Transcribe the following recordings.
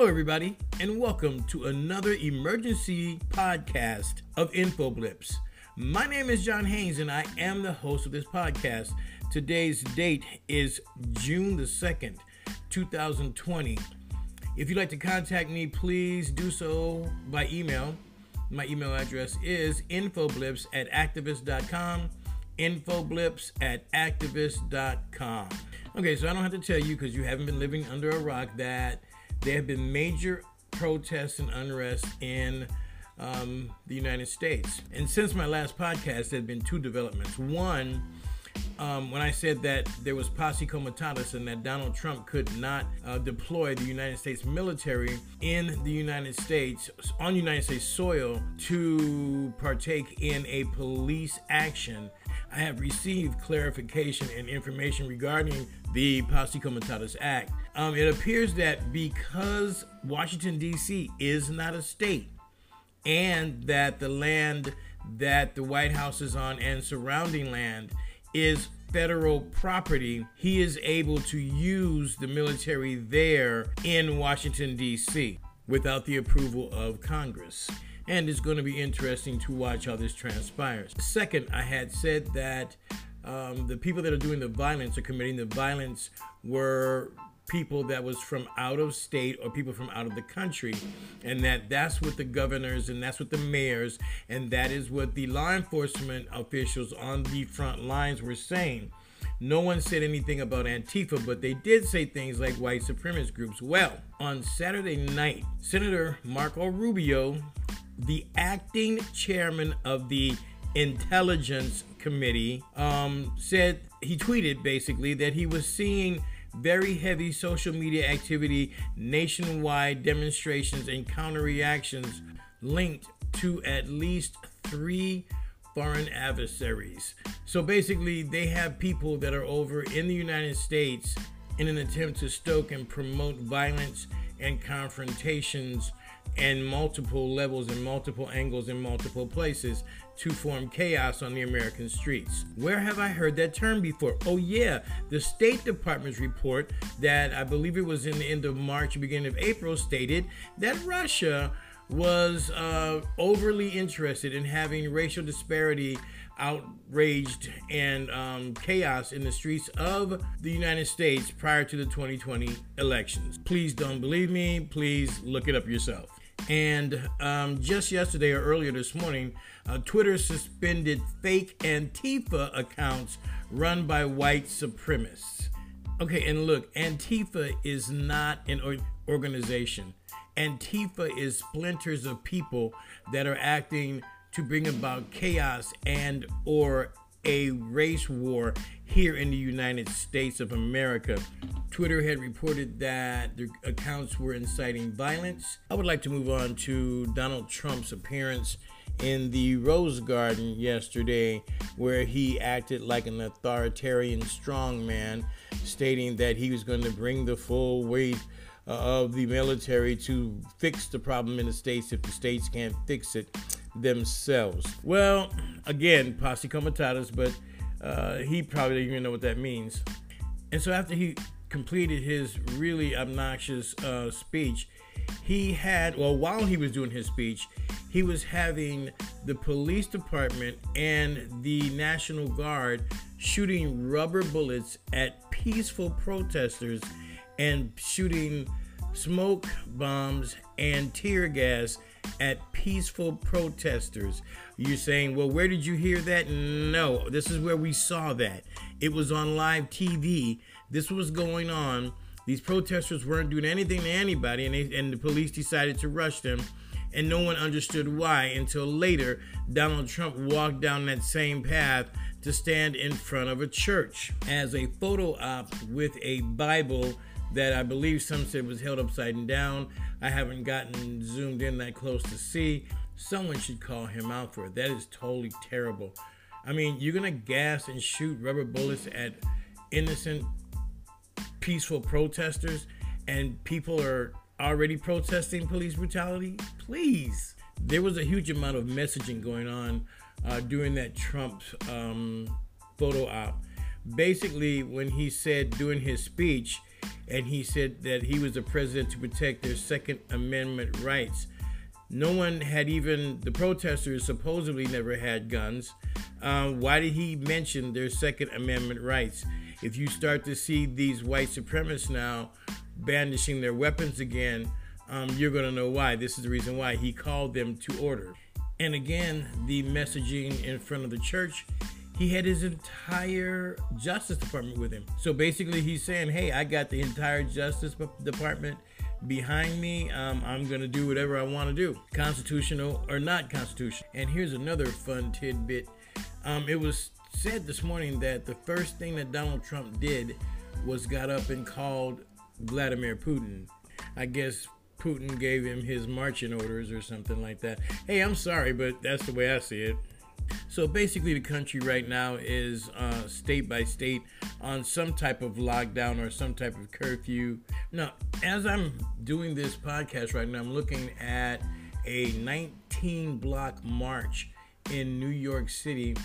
Hello, everybody, and welcome to another emergency podcast of InfoBlips. My name is John Haynes, and I am the host of this podcast. Today's date is June the 2nd, 2020. If you'd like to contact me, please do so by email. My email address is infoblips at activist.com. Infoblips at activist.com. Okay, so I don't have to tell you because you haven't been living under a rock that there have been major protests and unrest in um, the United States. And since my last podcast, there have been two developments. One, um, when I said that there was posse comitatus and that Donald Trump could not uh, deploy the United States military in the United States, on United States soil, to partake in a police action, I have received clarification and information regarding the Posse Comitatus Act. Um, it appears that because Washington, D.C. is not a state, and that the land that the White House is on and surrounding land is federal property, he is able to use the military there in Washington, D.C. without the approval of Congress. And it's going to be interesting to watch how this transpires. Second, I had said that um, the people that are doing the violence or committing the violence were people that was from out of state or people from out of the country and that that's what the governors and that's what the mayors and that is what the law enforcement officials on the front lines were saying no one said anything about Antifa, but they did say things like white supremacist groups. Well, on Saturday night, Senator Marco Rubio, the acting chairman of the Intelligence Committee, um, said he tweeted basically that he was seeing very heavy social media activity, nationwide demonstrations, and counter reactions linked to at least three foreign adversaries. So basically, they have people that are over in the United States in an attempt to stoke and promote violence and confrontations and multiple levels and multiple angles in multiple places to form chaos on the American streets. Where have I heard that term before? Oh, yeah, the State Department's report that I believe it was in the end of March, beginning of April, stated that Russia was uh, overly interested in having racial disparity outraged and um, chaos in the streets of the United States prior to the 2020 elections. Please don't believe me. Please look it up yourself. And um, just yesterday or earlier this morning, uh, Twitter suspended fake Antifa accounts run by white supremacists. Okay, and look, Antifa is not an organization. Antifa is splinters of people that are acting to bring about chaos and or a race war here in the United States of America. Twitter had reported that the accounts were inciting violence. I would like to move on to Donald Trump's appearance in the Rose Garden yesterday, where he acted like an authoritarian strongman, stating that he was going to bring the full weight uh, of the military to fix the problem in the states if the states can't fix it themselves. Well, again, posse comitatus, but uh, he probably doesn't even know what that means. And so after he completed his really obnoxious uh, speech, he had, well, while he was doing his speech, he was having the police department and the National Guard shooting rubber bullets at peaceful protesters and shooting smoke bombs and tear gas at peaceful protesters. You're saying, well, where did you hear that? No, this is where we saw that. It was on live TV. This was going on. These protesters weren't doing anything to anybody, and, they, and the police decided to rush them. And no one understood why until later Donald Trump walked down that same path to stand in front of a church as a photo op with a Bible that I believe some said was held upside down. I haven't gotten zoomed in that close to see. Someone should call him out for it. That is totally terrible. I mean, you're gonna gas and shoot rubber bullets at innocent, peaceful protesters, and people are already protesting police brutality? Please. There was a huge amount of messaging going on uh, during that Trump um, photo op. Basically, when he said during his speech, and he said that he was the president to protect their Second Amendment rights. No one had even, the protesters supposedly never had guns. Uh, why did he mention their Second Amendment rights? If you start to see these white supremacists now brandishing their weapons again, um, you're going to know why. This is the reason why he called them to order. And again, the messaging in front of the church he had his entire Justice Department with him. So basically, he's saying, Hey, I got the entire Justice Department behind me. Um, I'm going to do whatever I want to do, constitutional or not constitutional. And here's another fun tidbit um, it was said this morning that the first thing that Donald Trump did was got up and called Vladimir Putin. I guess Putin gave him his marching orders or something like that. Hey, I'm sorry, but that's the way I see it. So basically, the country right now is uh, state by state on some type of lockdown or some type of curfew. Now, as I'm doing this podcast right now, I'm looking at a 19 block march in New York City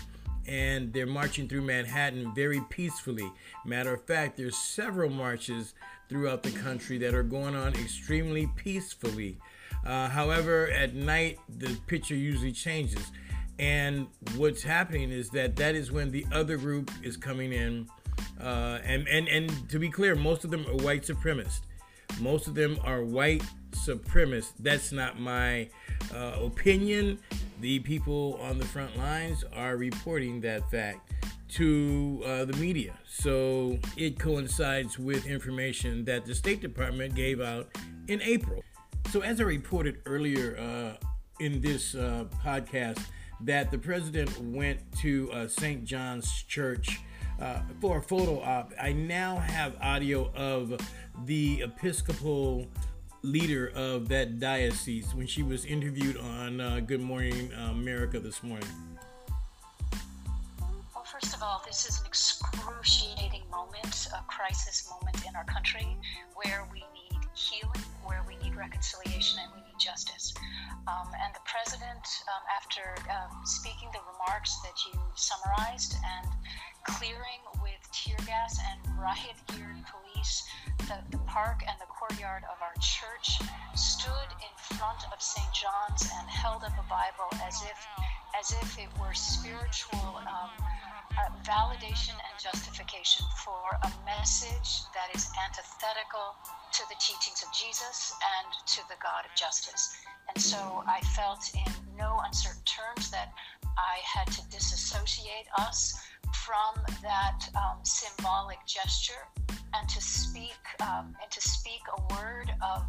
and they're marching through Manhattan very peacefully. Matter of fact, there's several marches throughout the country that are going on extremely peacefully. Uh, however, at night the picture usually changes. And what's happening is that that is when the other group is coming in. Uh, and, and, and to be clear, most of them are white supremacists. Most of them are white supremacists. That's not my uh, opinion. The people on the front lines are reporting that fact to uh, the media. So it coincides with information that the State Department gave out in April. So, as I reported earlier uh, in this uh, podcast, that the president went to uh, St. John's Church uh, for a photo op. I now have audio of the Episcopal leader of that diocese when she was interviewed on uh, Good Morning America this morning. Well, first of all, this is an excruciating moment, a crisis moment in our country where we need healing, where we need reconciliation, and we need justice. Um, and the president, um, after uh, speaking the remarks that you summarized and clearing with tear gas and riot geared police the, the park and the courtyard of our church, stood in front of St. John's and held up a Bible as if, as if it were spiritual. Um, validation and justification for a message that is antithetical to the teachings of Jesus and to the God of justice. And so I felt in no uncertain terms that I had to disassociate us from that um, symbolic gesture and to speak um, and to speak a word of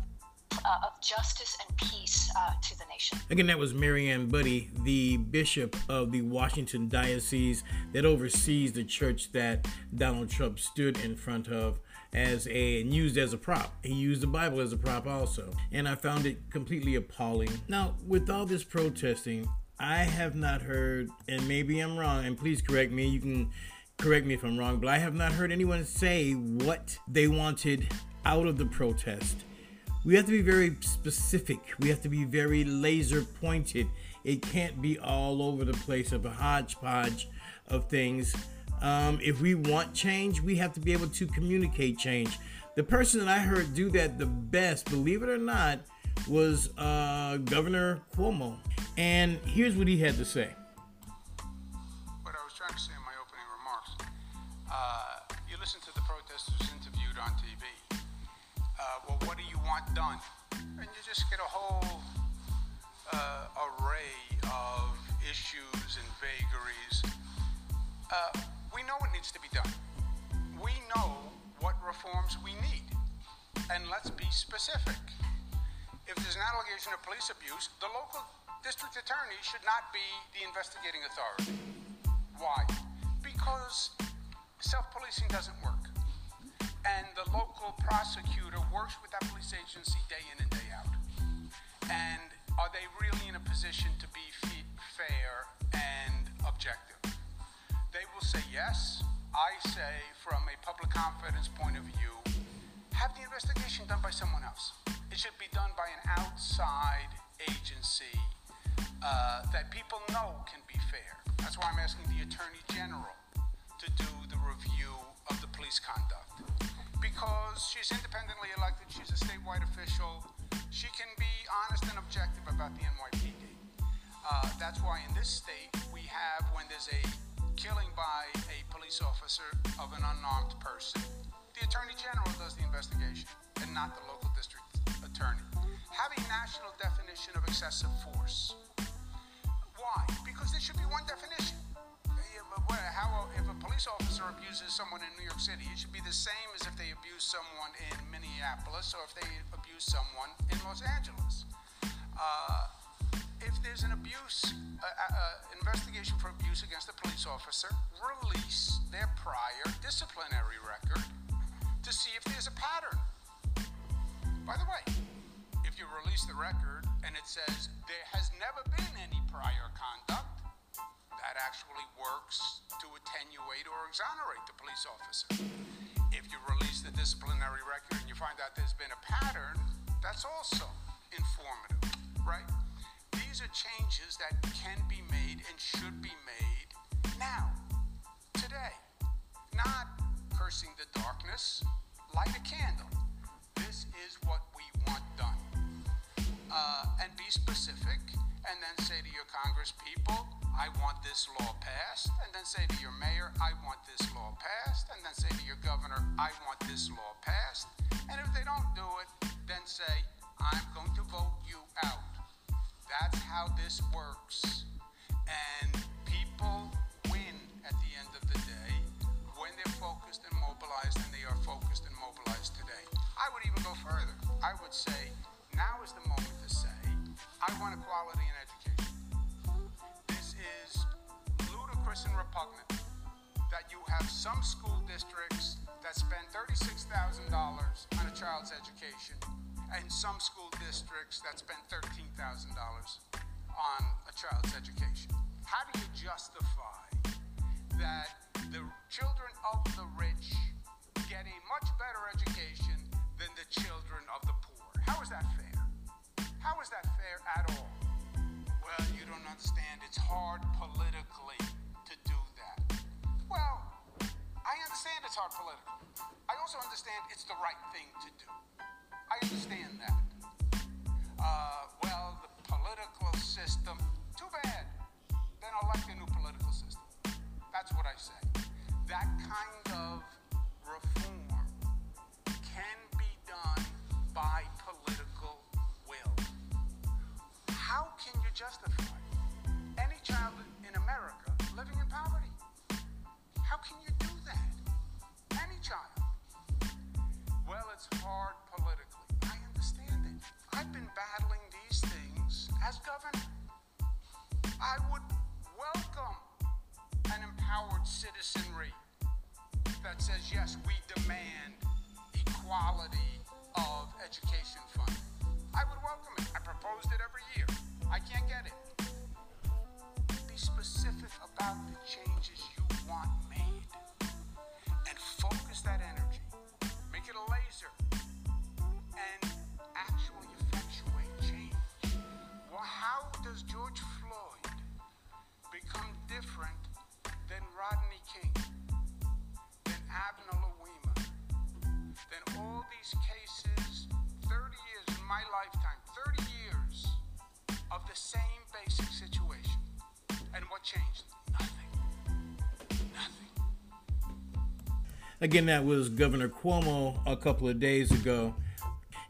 uh, of justice and peace uh, to the nation. Again, that was Mariann Budde, the bishop of the Washington Diocese that oversees the church that Donald Trump stood in front of as a and used as a prop. He used the Bible as a prop also, and I found it completely appalling. Now, with all this protesting, I have not heard, and maybe I'm wrong, and please correct me. You can correct me if I'm wrong, but I have not heard anyone say what they wanted out of the protest we have to be very specific. We have to be very laser pointed. It can't be all over the place of a hodgepodge of things. Um, if we want change, we have to be able to communicate change. The person that I heard do that the best, believe it or not, was uh, Governor Cuomo. And here's what he had to say. Done? And you just get a whole uh, array of issues and vagaries. Uh, we know what needs to be done. We know what reforms we need. And let's be specific. If there's an allegation of police abuse, the local district attorney should not be the investigating authority. Why? Because self policing doesn't work and the local prosecutor works with that police agency day in and day out. And are they really in a position to be fair and objective? They will say yes. I say, from a public confidence point of view, have the investigation done by someone else. It should be done by an outside agency uh, that people know can be fair. That's why I'm asking the Attorney General to do the review of the police conduct because she's independently elected, she's a statewide official, she can be honest and objective about the NYPD. Uh, that's why in this state we have when there's a killing by a police officer of an unarmed person, the Attorney General does the investigation and not the local district attorney. Have a national definition of excessive force. Why? Because there should be one definition. Police officer abuses someone in New York City, it should be the same as if they abuse someone in Minneapolis or if they abuse someone in Los Angeles. Uh, if there's an abuse, uh, uh, investigation for abuse against a police officer, release their prior disciplinary record to see if there's a pattern. By the way, if you release the record and it says there has never been any prior conduct, that actually works to attenuate or exonerate the police officer. If you release the disciplinary record and you find out there's been a pattern, that's also informative, right? These are changes that can be made and should be made now, today. Not cursing the darkness, light a candle. This is what we want done. Uh, and be specific, and then say to your Congress people, I want this law passed, and then say to your mayor, I want this law passed, and then say to your governor, I want this law passed. And if they don't do it, then say, I'm going to vote you out. That's how this works. And people win at the end of the day when they're focused and mobilized, and they are focused and mobilized today. I would even go further. I would say, now is the moment to say, I want equality and repugnant that you have some school districts that spend $36,000 on a child's education and some school districts that spend $13,000 on a child's education. How do you justify that the children of the rich get a much better education than the children of the poor? How is that fair? How is that fair at all? Well, you don't understand. It's hard politically well, I understand it's hard politically. I also understand it's the right thing to do. I understand that. Uh, well, the political system, too bad. Then elect a new political system. That's what I say. That kind of reform can be done by political will. How can you justify hard politically. I understand it. I've been battling these things as governor. I would welcome an empowered citizenry that says, yes, we demand equality of education funding. I would welcome it. I proposed it every year. I can't get it. Be specific about the changes you want made and focus that energy, it and actually effectuate change. Well, how does George Floyd become different than Rodney King, than Abner Louima, than all these cases, 30 years in my lifetime, 30 years of the same basic situation? And what changed? Again, that was Governor Cuomo a couple of days ago.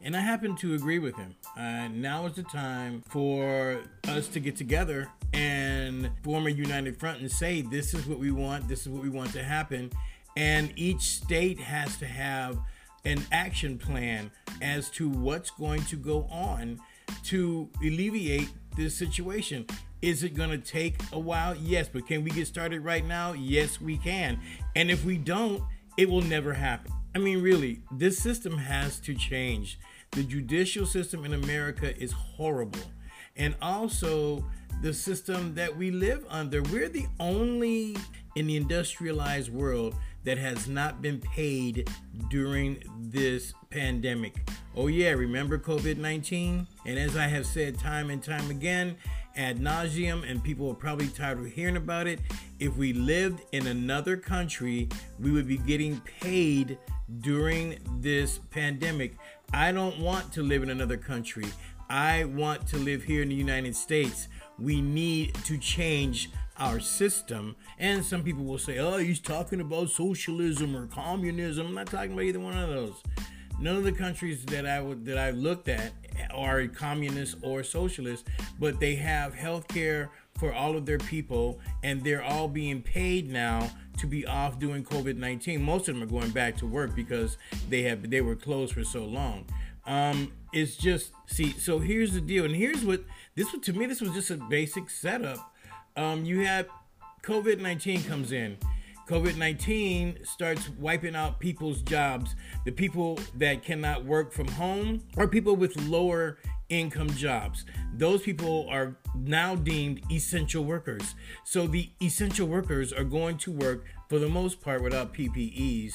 And I happen to agree with him. Uh, now is the time for us to get together and form a united front and say, this is what we want, this is what we want to happen. And each state has to have an action plan as to what's going to go on to alleviate this situation. Is it going to take a while? Yes, but can we get started right now? Yes, we can. And if we don't, it will never happen. I mean, really, this system has to change. The judicial system in America is horrible. And also, the system that we live under. We're the only in the industrialized world that has not been paid during this pandemic. Oh, yeah, remember COVID 19? And as I have said time and time again, ad nauseum, and people are probably tired of hearing about it. If we lived in another country, we would be getting paid during this pandemic. I don't want to live in another country. I want to live here in the United States. We need to change our system. And some people will say, oh, he's talking about socialism or communism. I'm not talking about either one of those. None of the countries that I would that I've looked at are communist or socialist, but they have health care for all of their people and they're all being paid now to be off doing COVID-19. Most of them are going back to work because they have they were closed for so long. Um, it's just see. So here's the deal, and here's what this was to me. This was just a basic setup. Um, you have COVID nineteen comes in. COVID 19 starts wiping out people's jobs. The people that cannot work from home or people with lower income jobs. Those people are now deemed essential workers. So the essential workers are going to work for the most part without PPEs.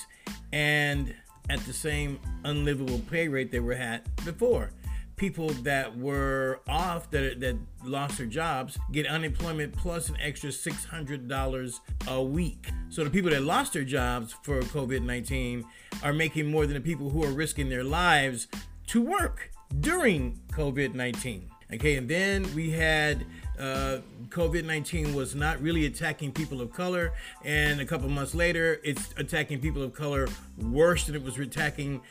And at the same unlivable pay rate they were at before. People that were off that that lost their jobs get unemployment plus an extra six hundred dollars a week. So the people that lost their jobs for COVID nineteen are making more than the people who are risking their lives to work during COVID nineteen. Okay, and then we had uh, COVID 19 was not really attacking people of color, and a couple months later, it's attacking people of color worse than it was attacking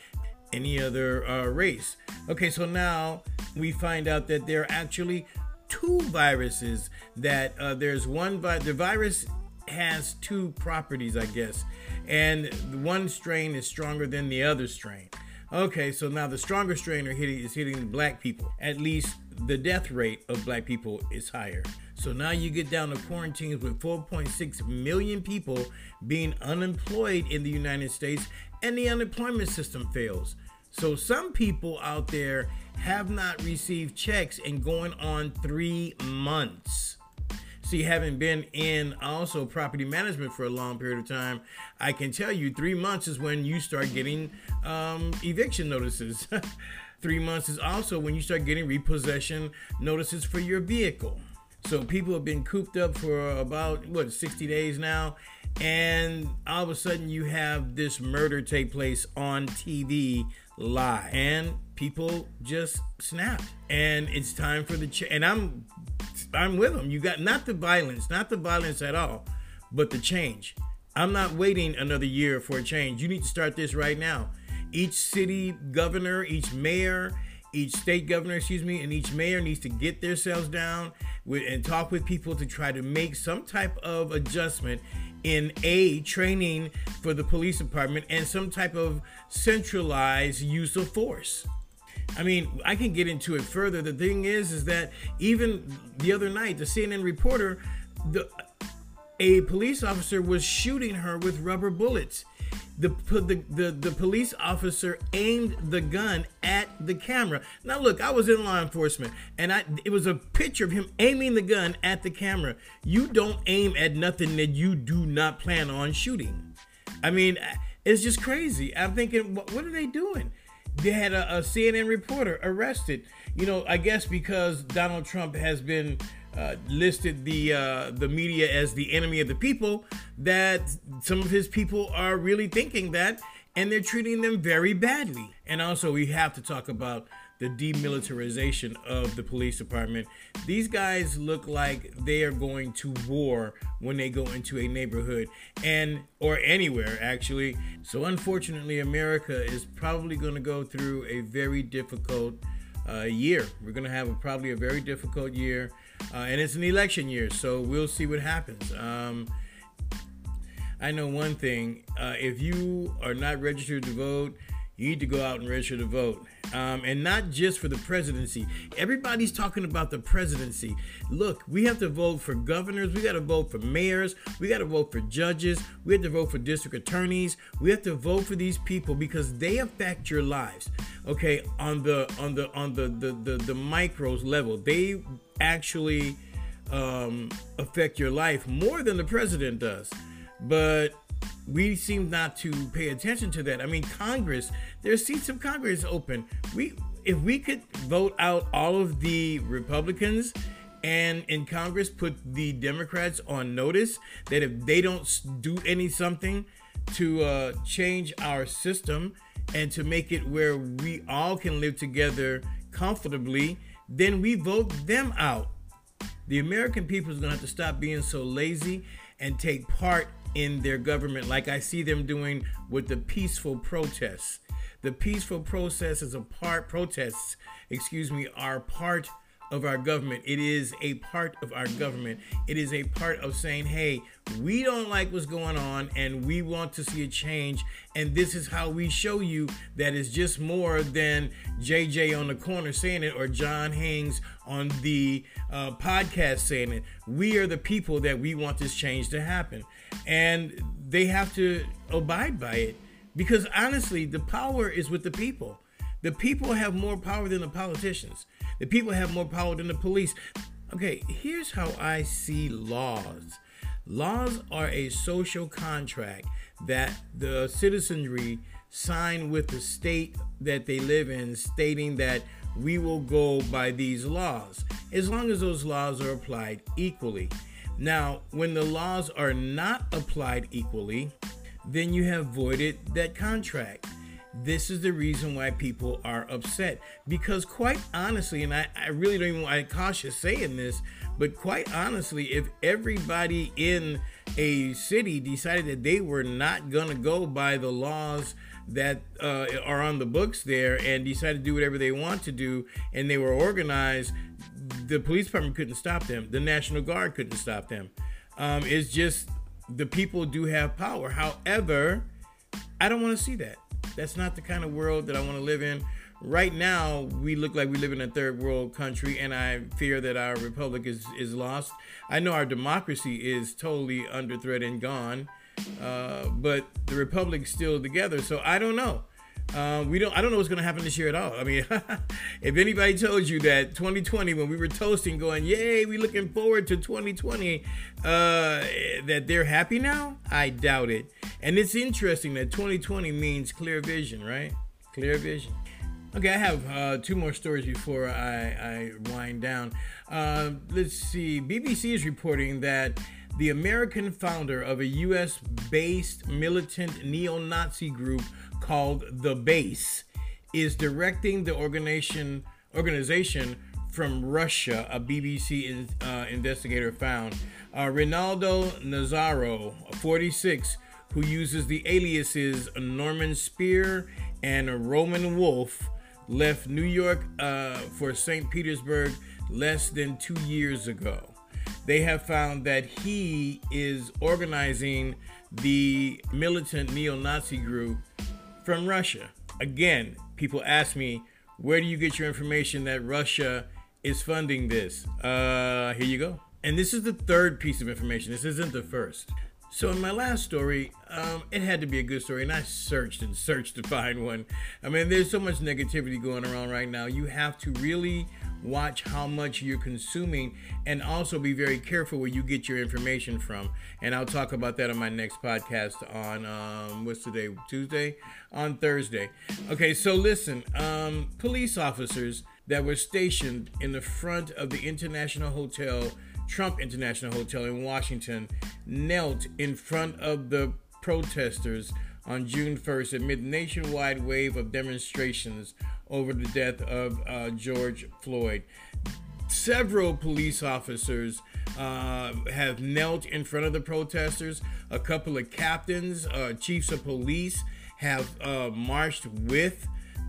any other uh, race. Okay, so now we find out that there are actually two viruses. That uh, there's one, vi- the virus has two properties, I guess, and one strain is stronger than the other strain. Okay, so now the stronger strain hitting, is hitting black people. At least the death rate of black people is higher. So now you get down to quarantines with 4.6 million people being unemployed in the United States and the unemployment system fails. So some people out there have not received checks and going on three months. See, having been in also property management for a long period of time, I can tell you three months is when you start getting um, eviction notices. Three months is also when you start getting repossession notices for your vehicle. So people have been cooped up for about what 60 days now, and all of a sudden you have this murder take place on TV live, and people just snap, and it's time for the ch- and I'm I'm with them. You got not the violence, not the violence at all, but the change. I'm not waiting another year for a change. You need to start this right now each city governor, each mayor, each state governor, excuse me, and each mayor needs to get themselves down with, and talk with people to try to make some type of adjustment in a training for the police department and some type of centralized use of force. I mean, I can get into it further. The thing is, is that even the other night, the CNN reporter, the a police officer was shooting her with rubber bullets the, the, the, the police officer aimed the gun at the camera. Now, look, I was in law enforcement, and I it was a picture of him aiming the gun at the camera. You don't aim at nothing that you do not plan on shooting. I mean, it's just crazy. I'm thinking, what, what are they doing? They had a, a CNN reporter arrested. You know, I guess because Donald Trump has been uh, listed the uh, the media as the enemy of the people, that some of his people are really thinking that, and they're treating them very badly. And also, we have to talk about the demilitarization of the police department. These guys look like they are going to war when they go into a neighborhood and or anywhere actually. So unfortunately, America is probably going to go through a very difficult uh, year. We're going to have a, probably a very difficult year uh, and it's an election year, so we'll see what happens. Um, I know one thing: uh, if you are not registered to vote, you need to go out and register to vote. Um, and not just for the presidency. Everybody's talking about the presidency. Look, we have to vote for governors, we got to vote for mayors, we got to vote for judges, we have to vote for district attorneys. We have to vote for these people because they affect your lives. Okay, on the on the on the the the, the micros level, they actually um, affect your life more than the president does. But we seem not to pay attention to that. I mean, Congress, there's seats of Congress open. We if we could vote out all of the Republicans and in Congress put the Democrats on notice that if they don't do any something to uh, change our system and to make it where we all can live together comfortably, then we vote them out. The American people is going to have to stop being so lazy and take part in their government like I see them doing with the peaceful protests. The peaceful process is a part protests, excuse me, are part of our government. It is a part of our government. It is a part of saying, hey, we don't like what's going on and we want to see a change. And this is how we show you that it's just more than JJ on the corner saying it or John Haynes on the uh, podcast saying it. We are the people that we want this change to happen. And they have to abide by it because honestly, the power is with the people. The people have more power than the politicians. The people have more power than the police. Okay, here's how I see laws laws are a social contract that the citizenry sign with the state that they live in, stating that we will go by these laws, as long as those laws are applied equally. Now, when the laws are not applied equally, then you have voided that contract. This is the reason why people are upset. Because, quite honestly, and I, I really don't even, I cautious saying this, but quite honestly, if everybody in a city decided that they were not going to go by the laws that uh, are on the books there and decided to do whatever they want to do and they were organized, the police department couldn't stop them. The National Guard couldn't stop them. Um, it's just the people do have power. However, I don't want to see that. That's not the kind of world that I want to live in. Right now, we look like we live in a third world country, and I fear that our republic is, is lost. I know our democracy is totally under threat and gone, uh, but the republic's still together. So I don't know. Uh, we don't. I don't know what's going to happen this year at all. I mean, if anybody told you that 2020, when we were toasting, going, "Yay, we looking forward to 2020," uh, that they're happy now, I doubt it. And it's interesting that 2020 means clear vision, right? Clear vision. Okay, I have uh, two more stories before I, I wind down. Uh, let's see. BBC is reporting that the American founder of a U.S. based militant neo Nazi group called The Base is directing the organization organization from Russia, a BBC uh, investigator found. Uh, Rinaldo Nazzaro, 46, who uses the aliases Norman Spear and Roman Wolf, left New York uh, for St. Petersburg less than two years ago. They have found that he is organizing the militant neo Nazi group from Russia. Again, people ask me, where do you get your information that Russia is funding this? Uh, here you go. And this is the third piece of information. This isn't the first. So in my last story, um, it had to be a good story, and I searched and searched to find one. I mean, there's so much negativity going around right now. You have to really watch how much you're consuming and also be very careful where you get your information from. And i'll talk about that on my next podcast on um, what's today? Tuesday? On thursday. Okay so listen um, police officers that were stationed in the front of the international hotel trump international hotel in washington knelt in front of the protesters on June 1st amid nationwide wave of demonstrations over the death of uh, George Floyd. Several police officers uh, have knelt in front of the protesters. A couple of captains, uh, chiefs of police, have uh, marched with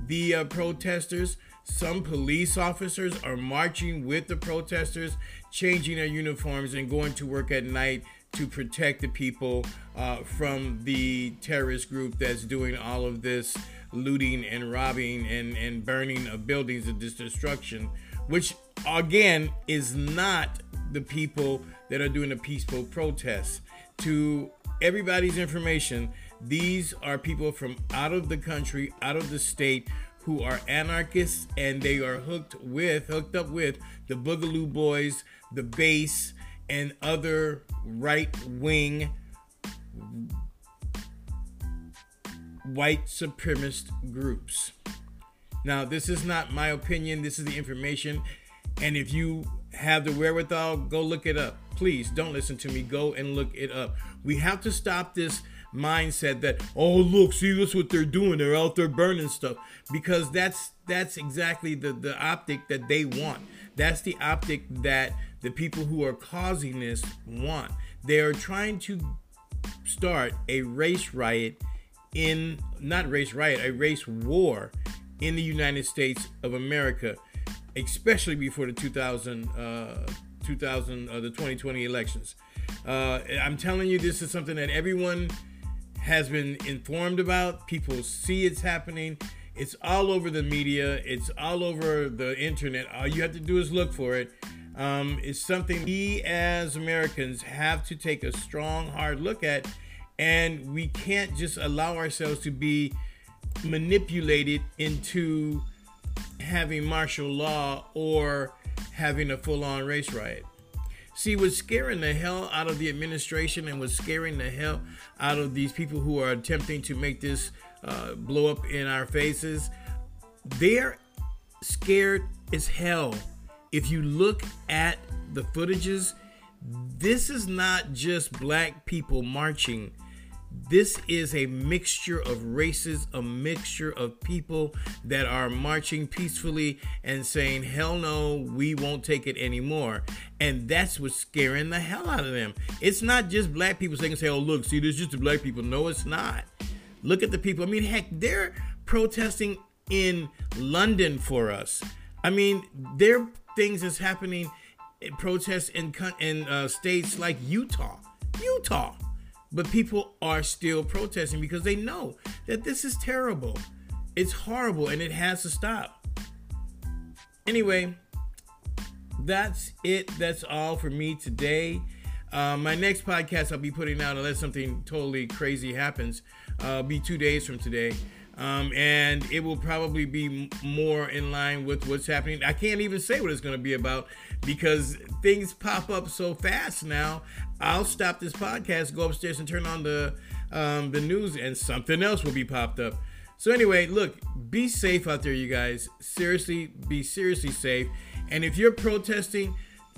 the uh, protesters. Some police officers are marching with the protesters, changing their uniforms and going to work at night to protect the people uh, from the terrorist group that's doing all of this looting and robbing and, and burning of buildings and destruction, which again is not the people that are doing the peaceful protests. To everybody's information, these are people from out of the country, out of the state, who are anarchists and they are hooked with, hooked up with the Boogaloo Boys, the base, and other right wing white supremacist groups. Now, this is not my opinion, this is the information. And if you have the wherewithal, go look it up. Please don't listen to me. Go and look it up. We have to stop this mindset that oh look see this what they're doing they're out there burning stuff because that's that's exactly the the optic that they want that's the optic that the people who are causing this want they are trying to start a race riot in not race riot a race war in the united states of america especially before the 2000 uh 2000 uh, the 2020 elections uh, i'm telling you this is something that everyone has been informed about. People see it's happening. It's all over the media. It's all over the internet. All you have to do is look for it. Um, it's something we as Americans have to take a strong, hard look at, and we can't just allow ourselves to be manipulated into having martial law or having a full-on race riot. See, what's scaring the hell out of the administration and what's scaring the hell out of these people who are attempting to make this uh, blow up in our faces, they're scared as hell. If you look at the footages, this is not just black people marching this is a mixture of races, a mixture of people that are marching peacefully and saying, hell no, we won't take it anymore. And that's what's scaring the hell out of them. It's not just black people saying, say, oh, look, see, there's just the black people. No, it's not. Look at the people. I mean, heck, they're protesting in London for us. I mean, there things that's happening, in protests in, in uh, states like Utah. Utah but people are still protesting because they know that this is terrible. It's horrible and it has to stop. Anyway, that's it. That's all for me today. Uh, my next podcast I'll be putting out, unless something totally crazy happens, uh, be two days from today. Um, and it will probably be more in line with what's happening. I can't even say what it's going to be about because things pop up so fast now. I'll stop this podcast, go upstairs, and turn on the um, the news, and something else will be popped up. So anyway, look, be safe out there, you guys. Seriously, be seriously safe. And if you're protesting,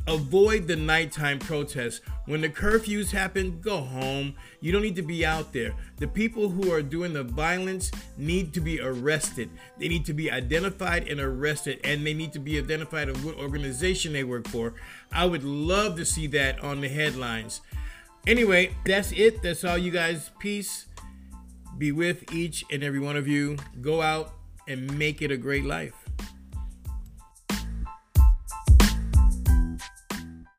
avoid the nighttime protests. When the curfews happen, go home. You don't need to be out there. The people who are doing the violence need to be arrested. They need to be identified and arrested, and they need to be identified of what organization they work for. I would love to see that on the headlines. Anyway, that's it. That's all, you guys. Peace. Be with each and every one of you. Go out and make it a great life.